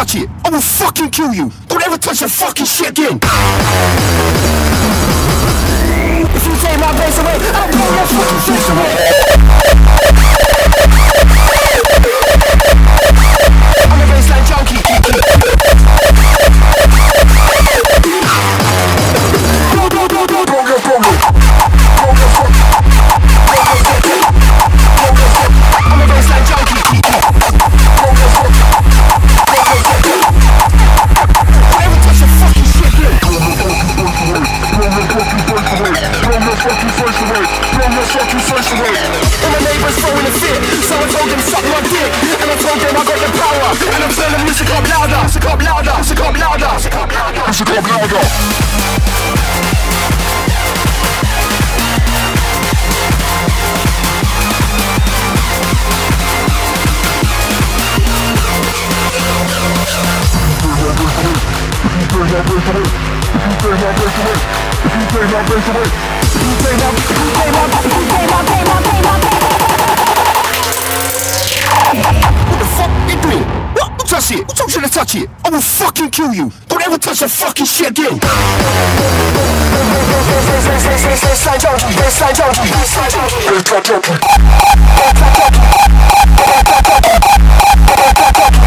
touch it. I will fucking kill you. Don't ever touch that fucking shit again. If you take my bass away, I'll blow your fucking face away. I'm a bassline junkie. kill you. Don't ever touch a fucking shit again.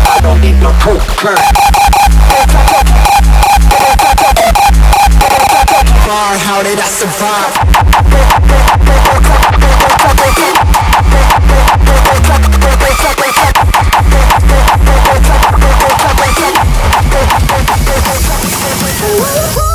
I don't need no. Bar, how did I survive? Woo-hoo!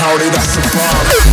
how did I survive?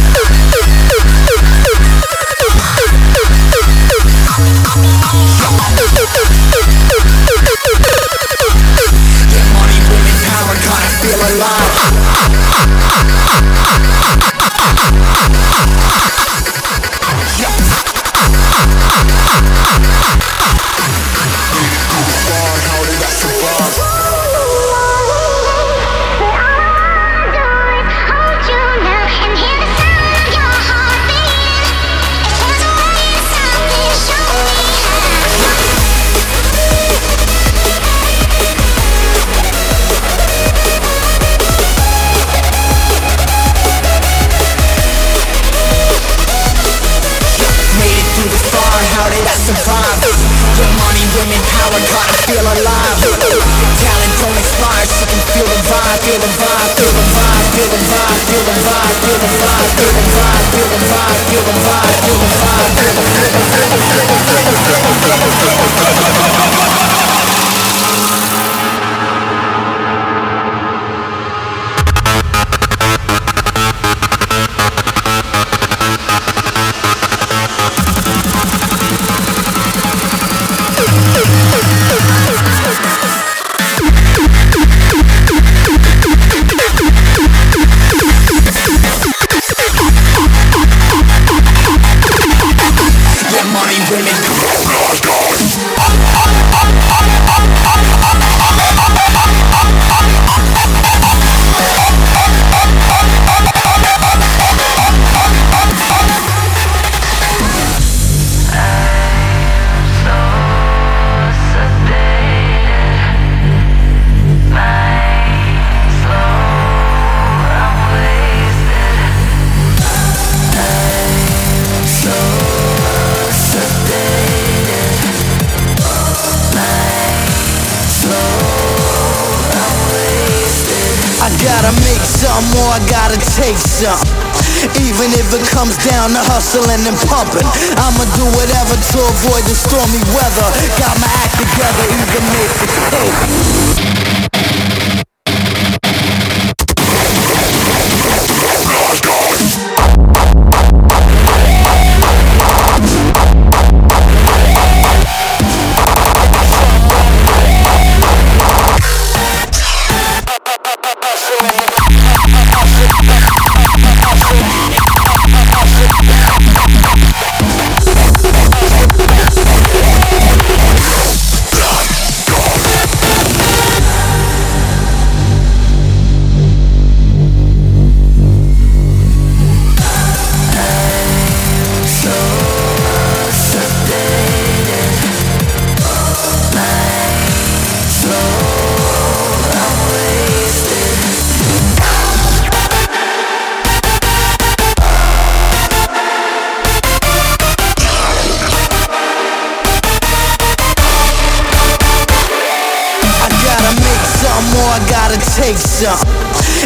some more. I gotta take some.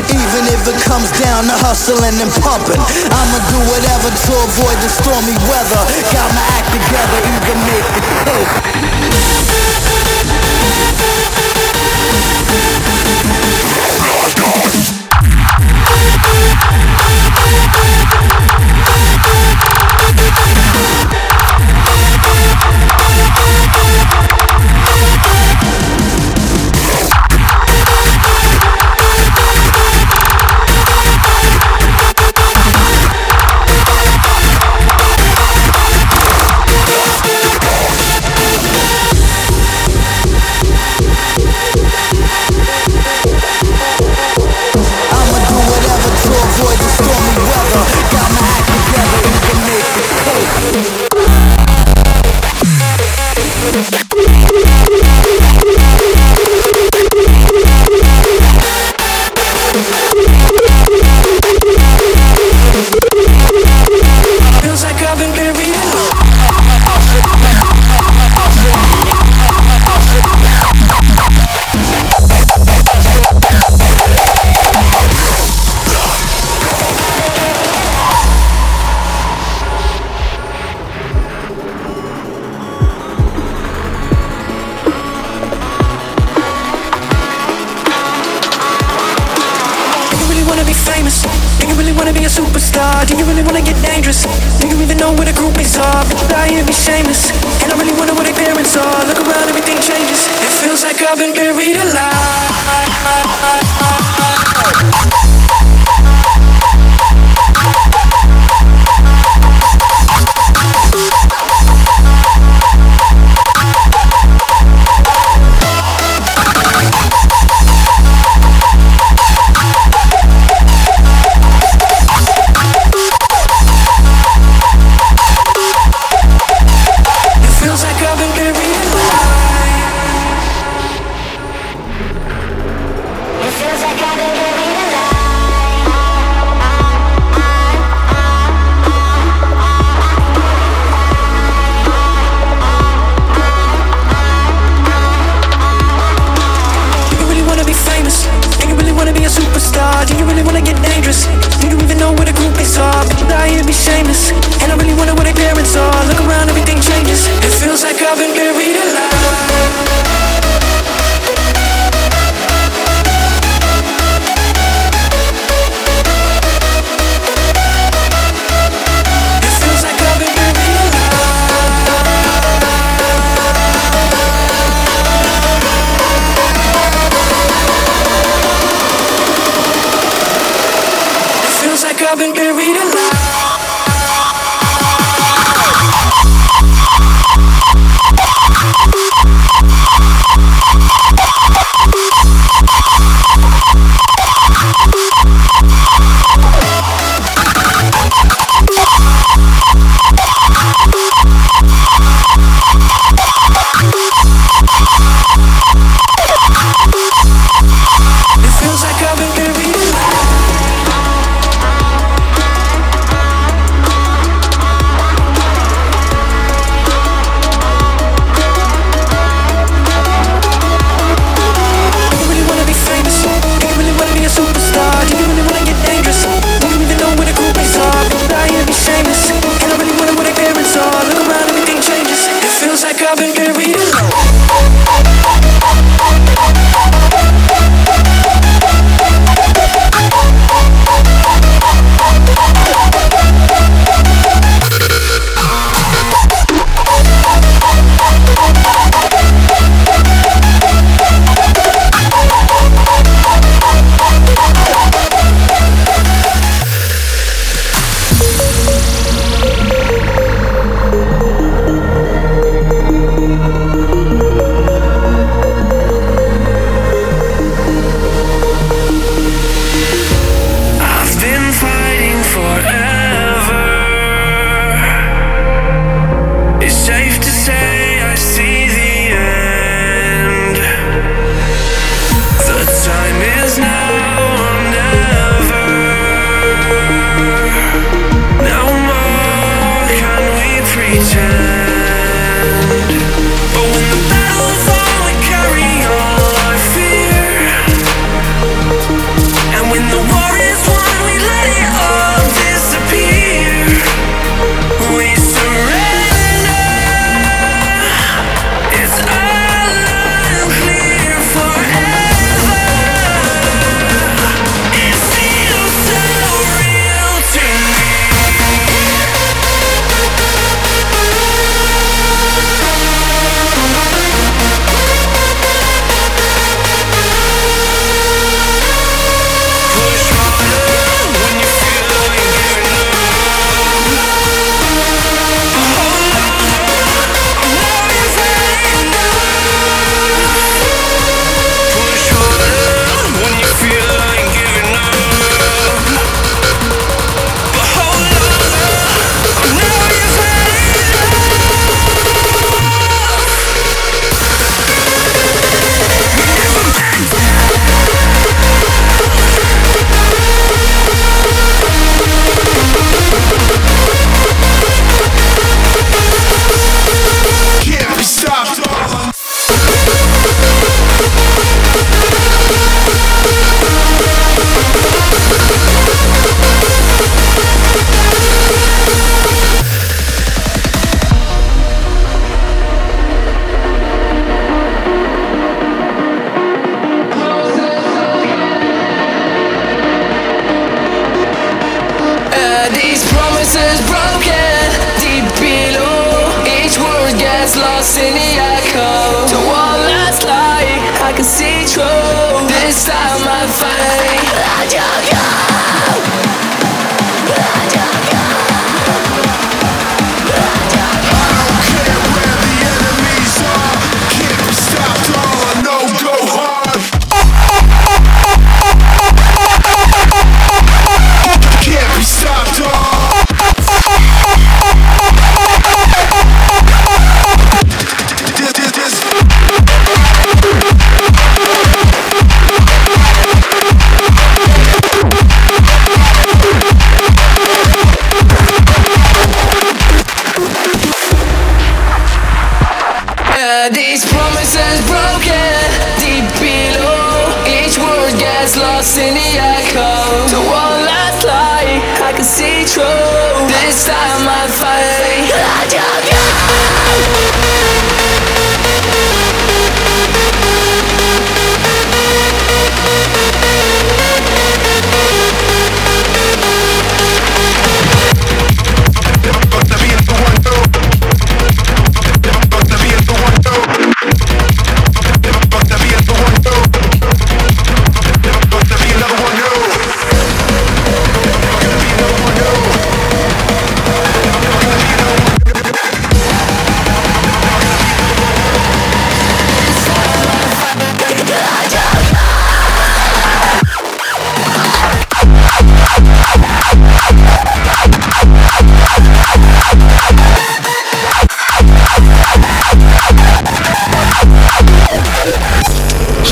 Even if it comes down to hustling and pumping, I'ma do whatever to avoid the stormy weather. Got my act together, even make the tape.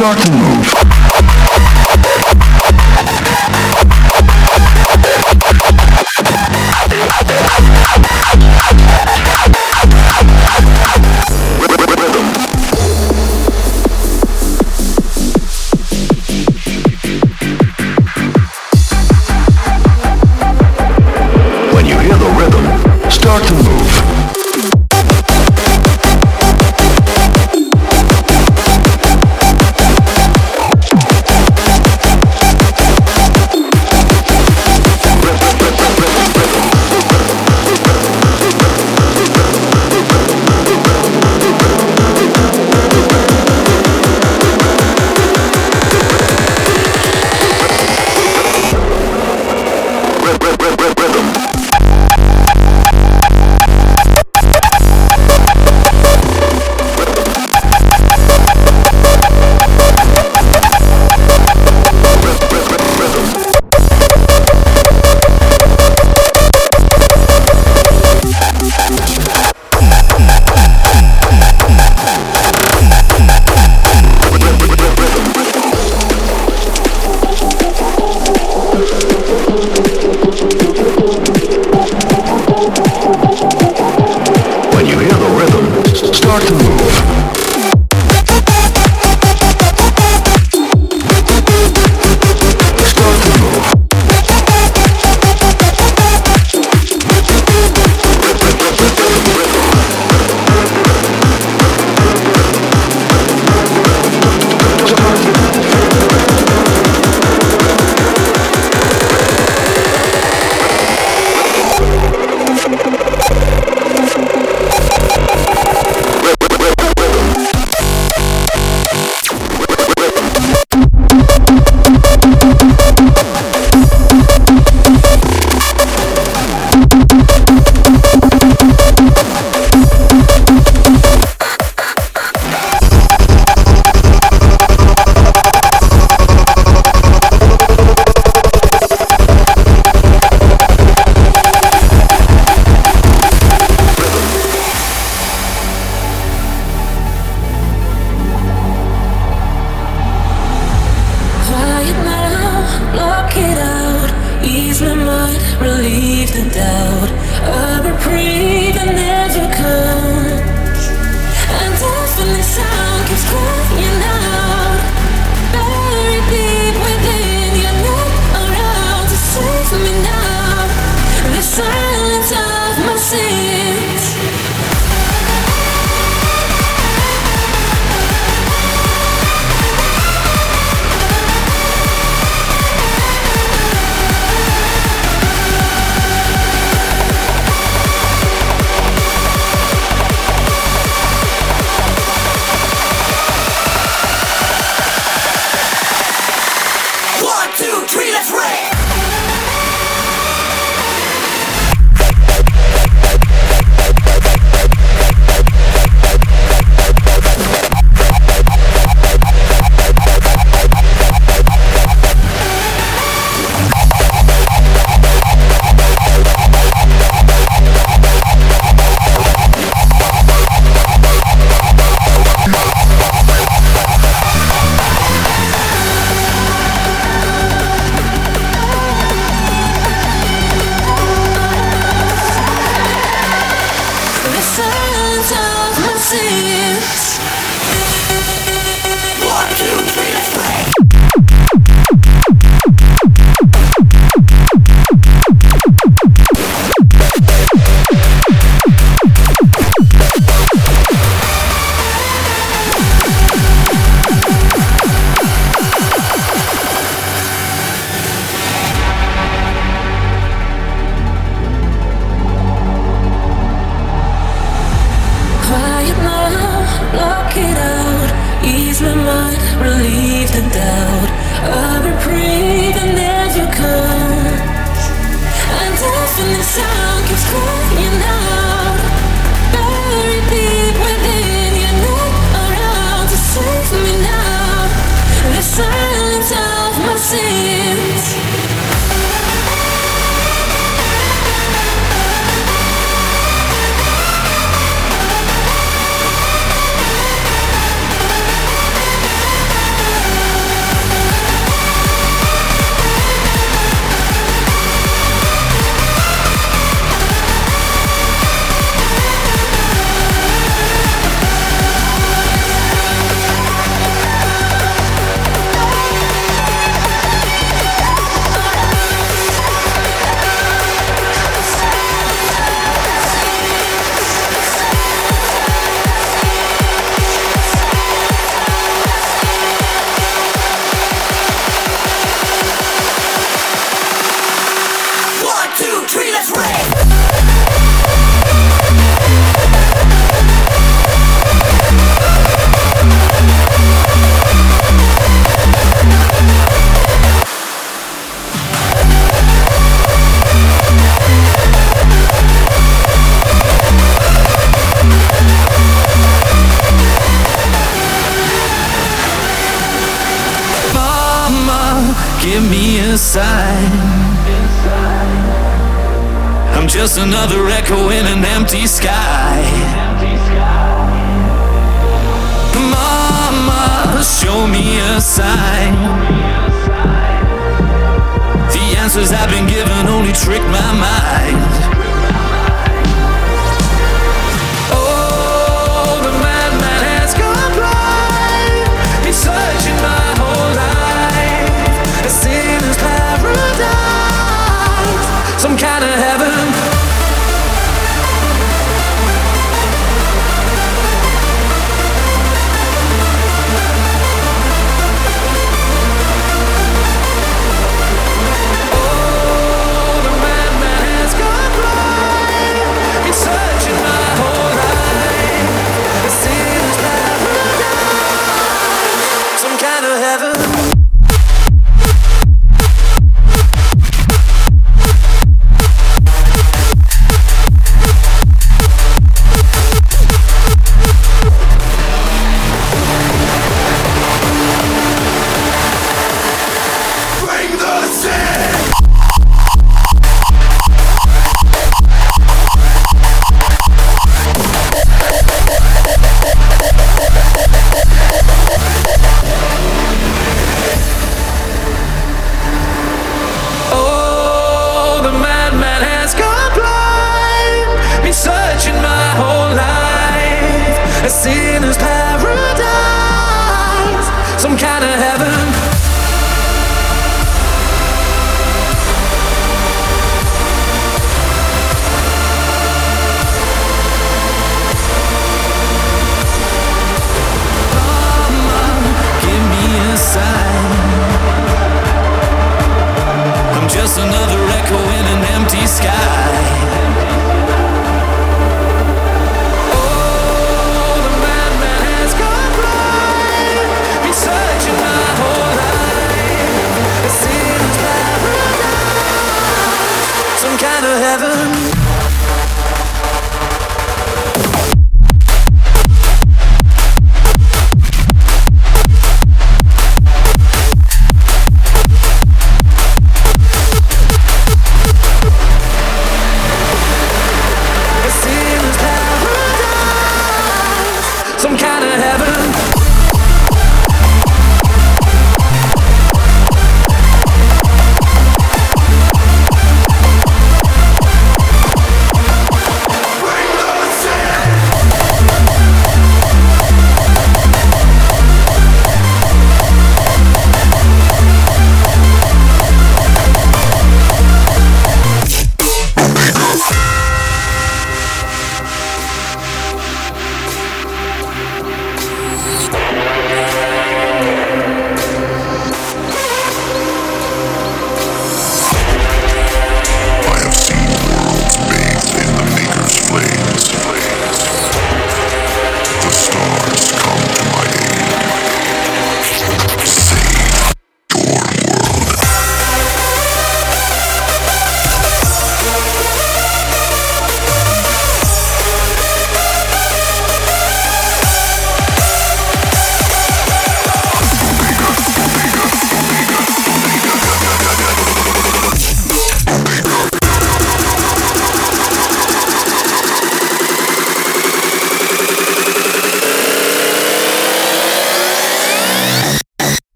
To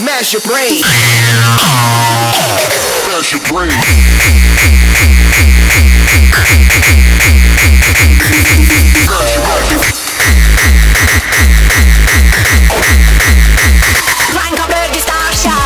Smash your brain. Smash your brain. Rank up the distortion.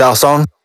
Hardstyle song?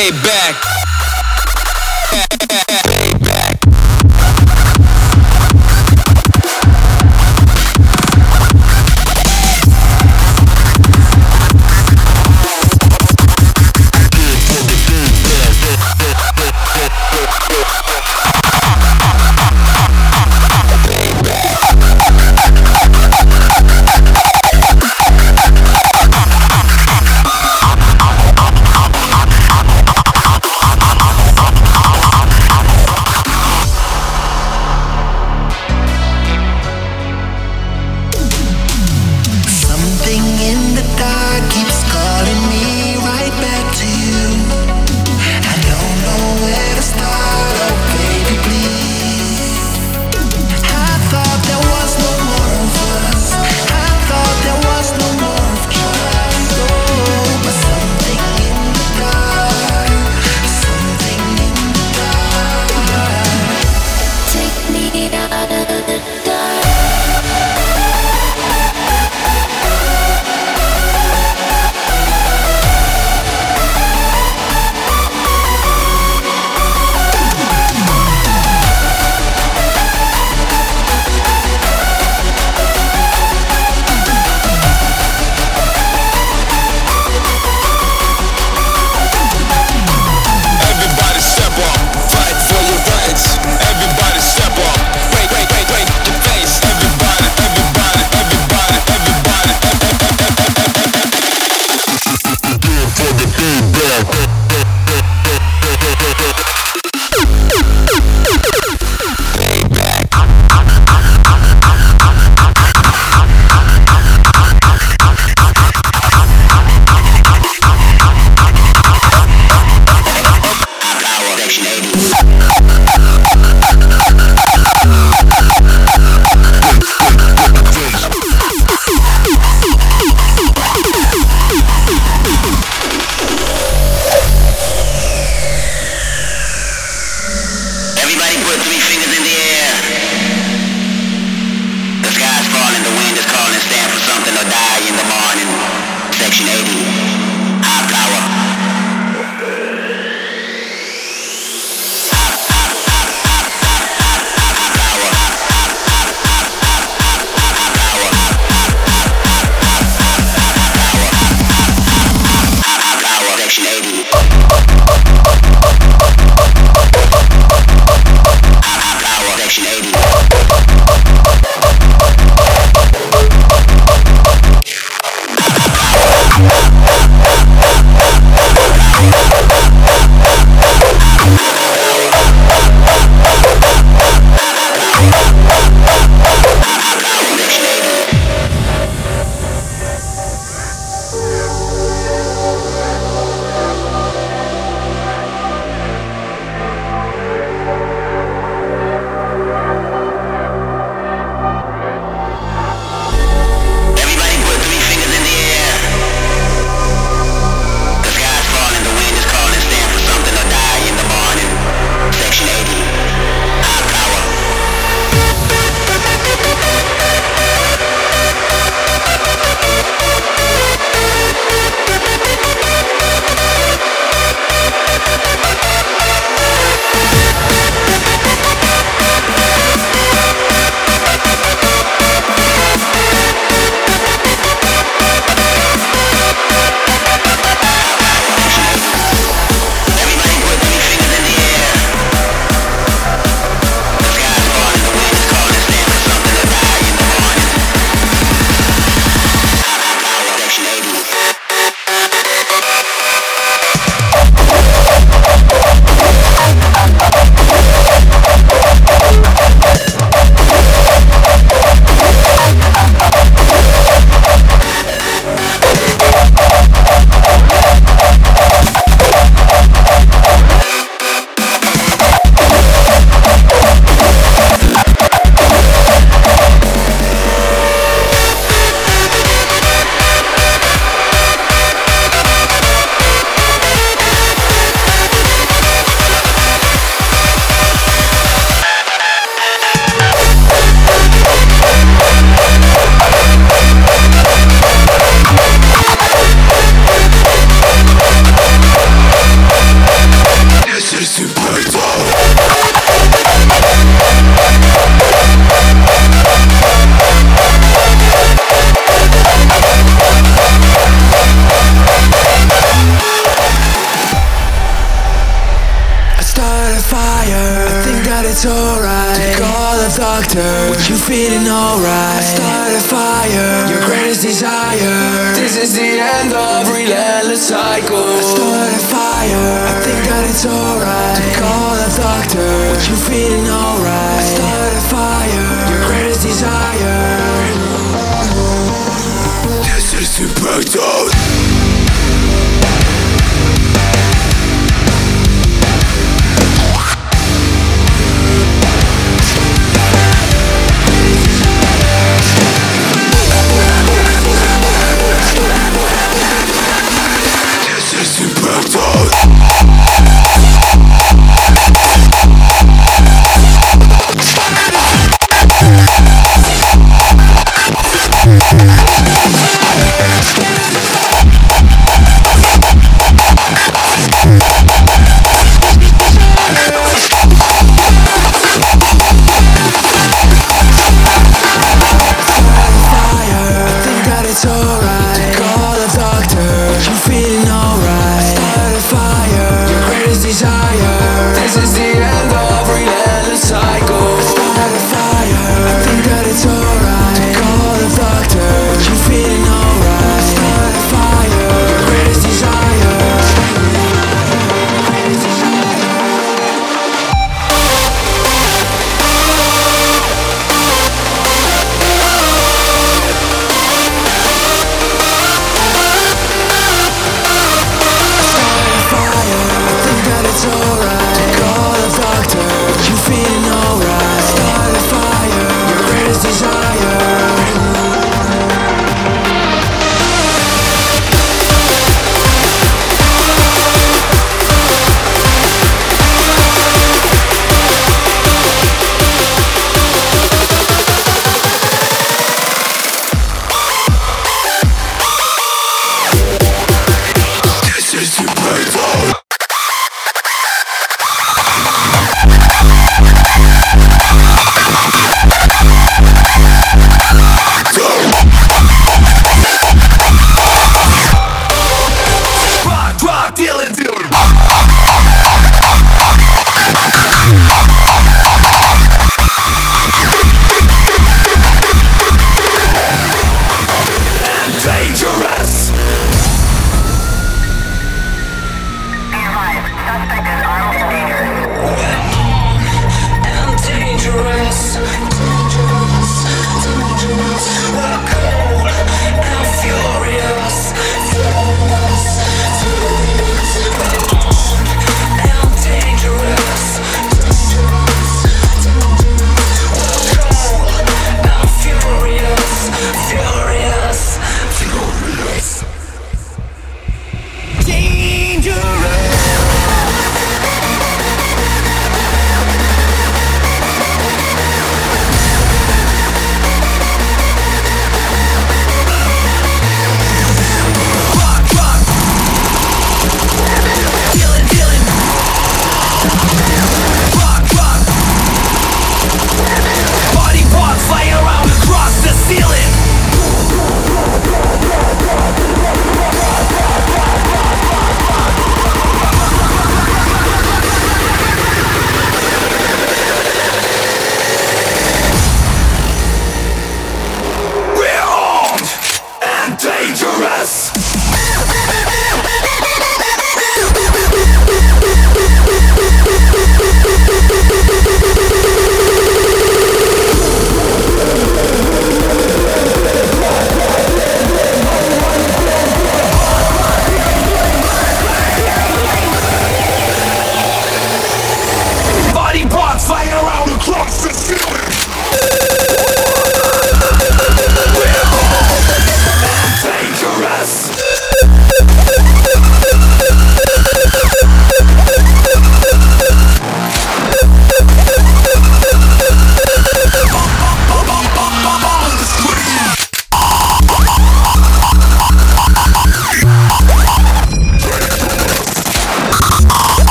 For the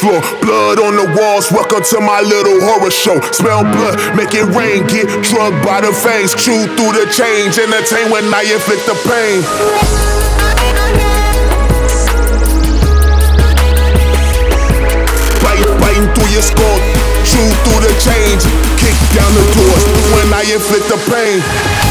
floor. Blood on the walls, welcome to my little horror show. Smell blood, make it rain, get drugged by the fangs. Chew through the change, entertain when I inflict the pain. Biting, biting through your skull, chew through the change. Kick down the doors when I inflict the pain.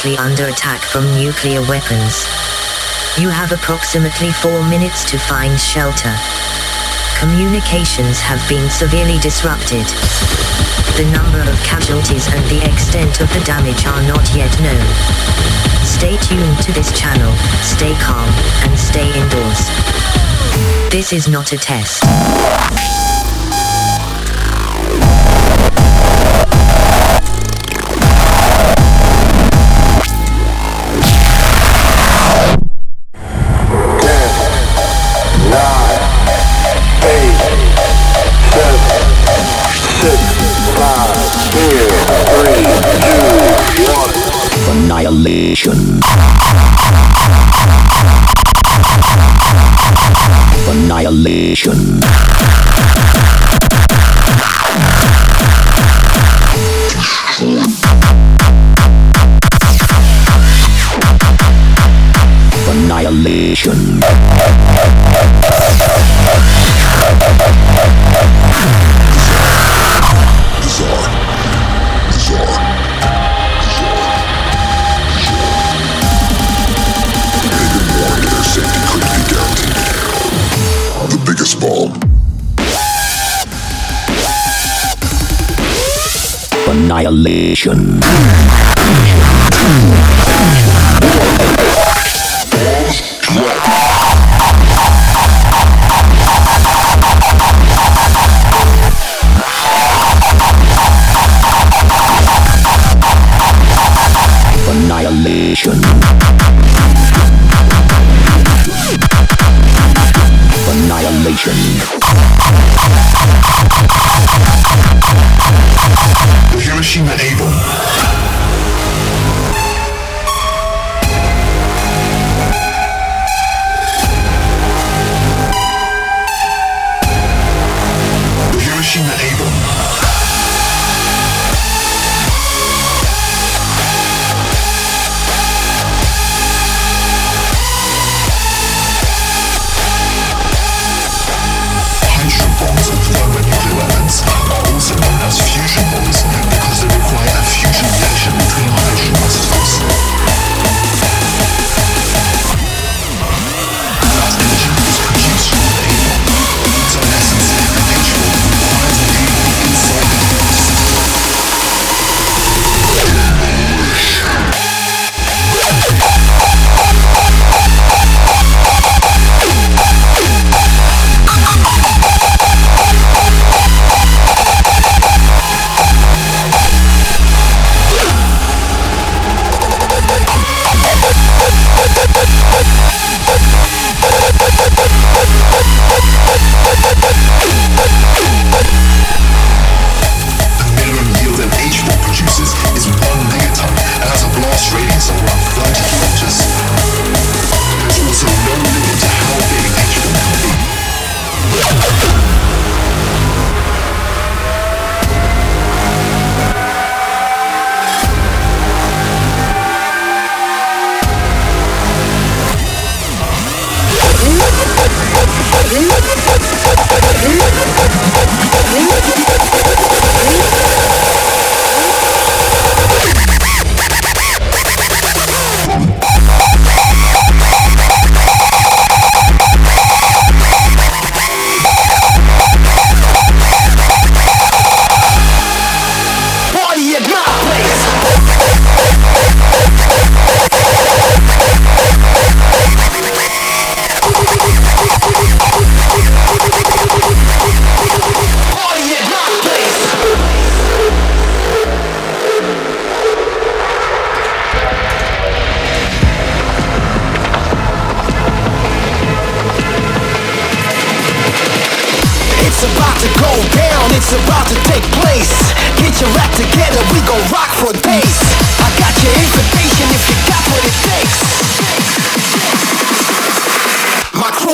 currently under attack from nuclear weapons. You have approximately four minutes to find shelter. Communications have been severely disrupted. The number of casualties and the extent of the damage are not yet known. Stay tuned to this channel, stay calm, and stay indoors. This is not a test. Isolation. Annihilation.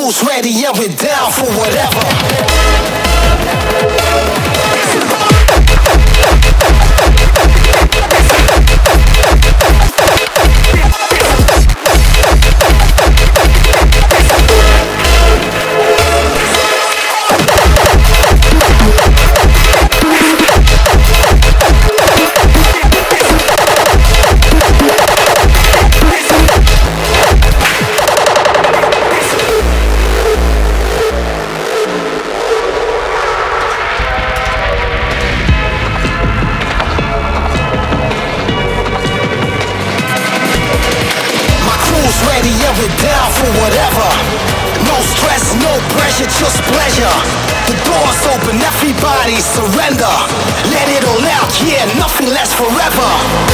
Crew's ready and we're down for whatever. Lasts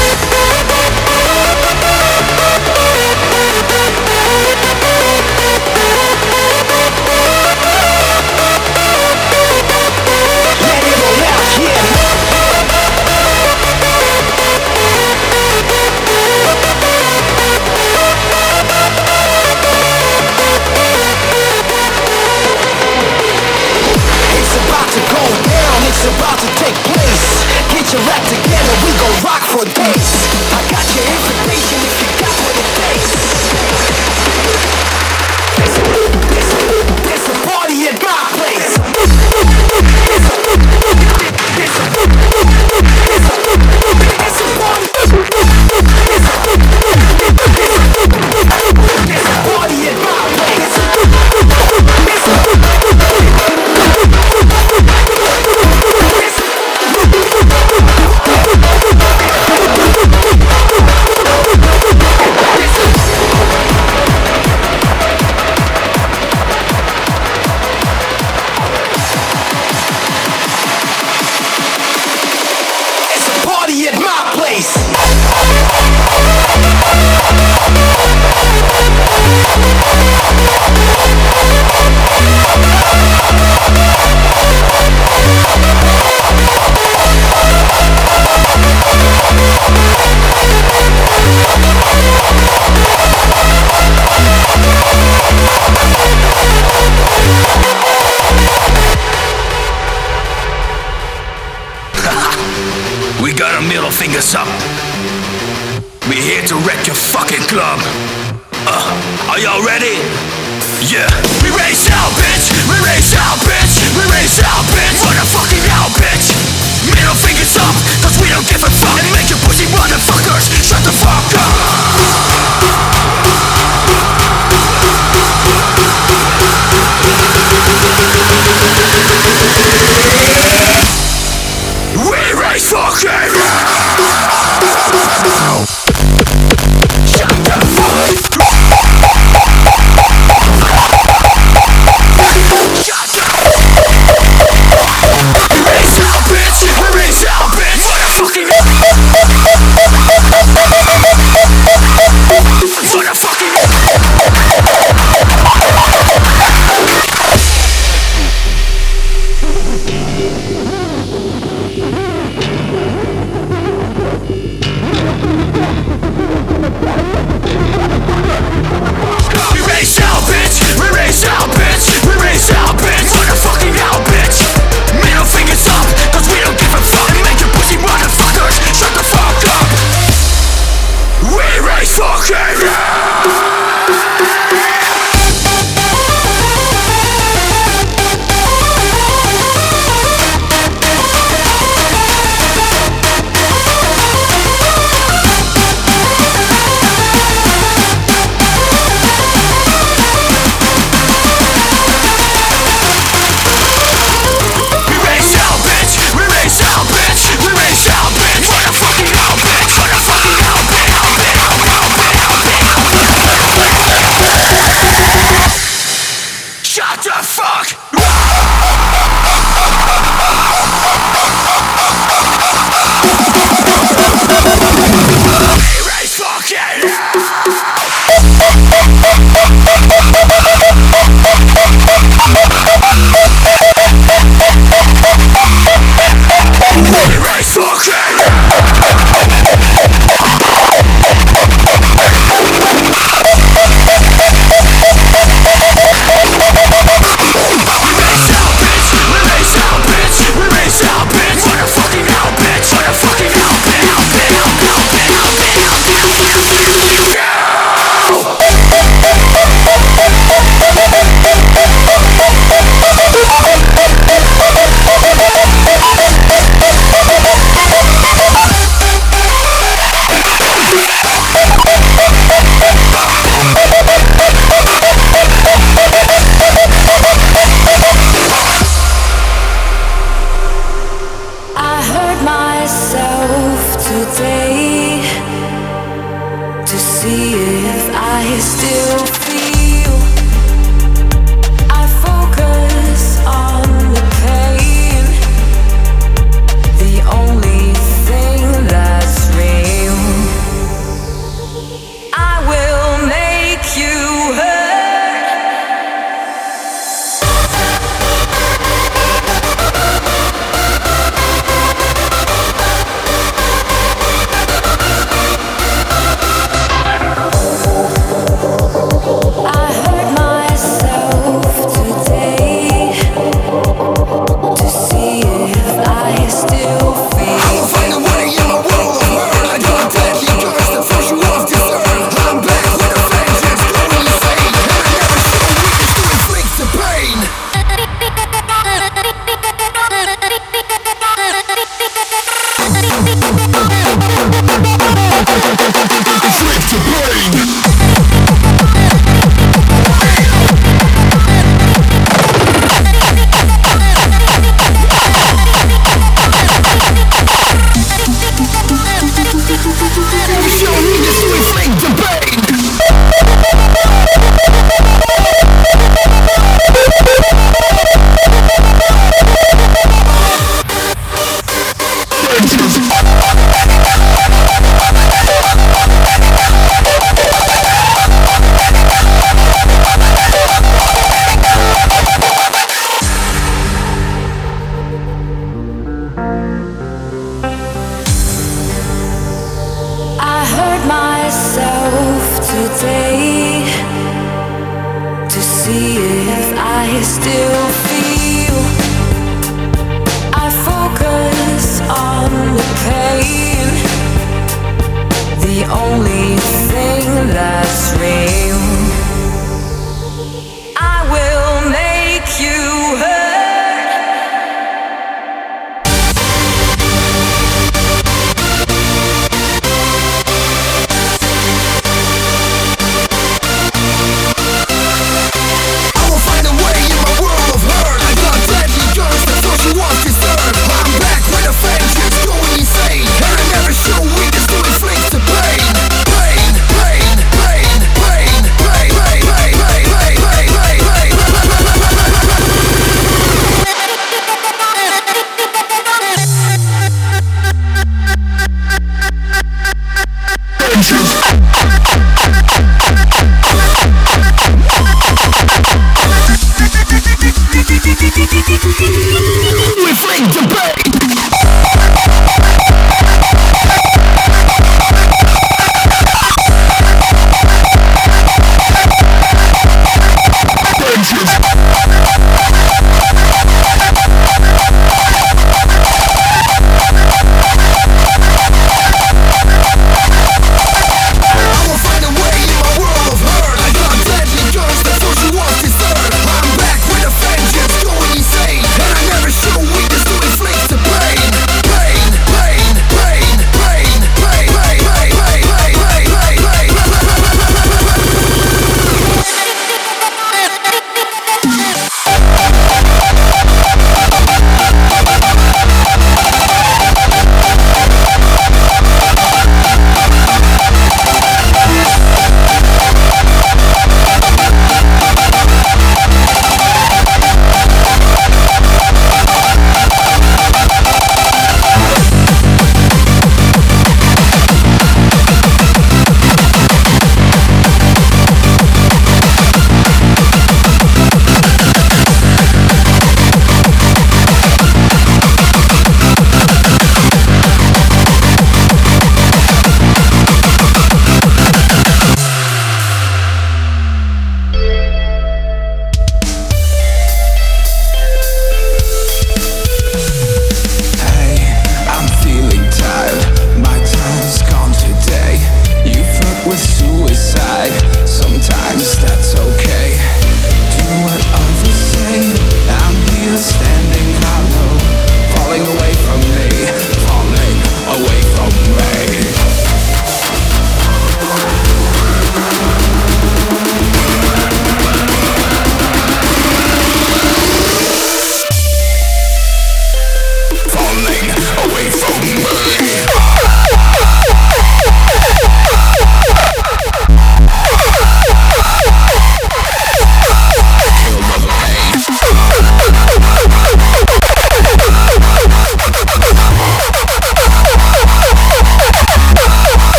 race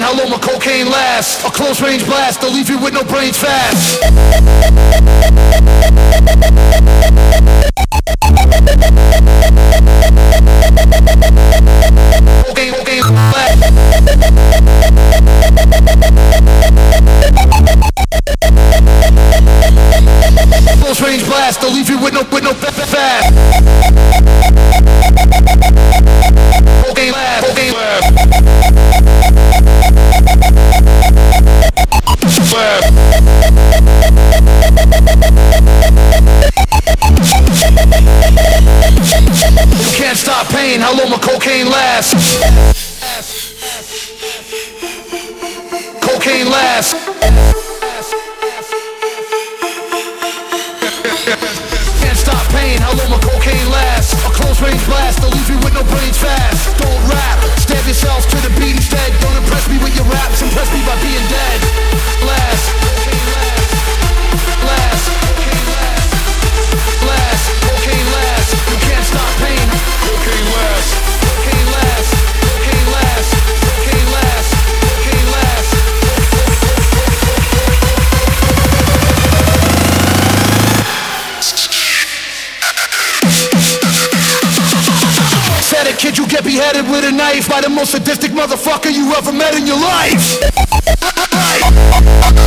pain. How long my cocaine lasts? A close range blast, they'll leave you with no brains fast. Okay, okay, close range blast, they leave you with no with no fast. Okay, last, okay, last. cocaine lasts. most sadistic motherfucker you ever met in your life.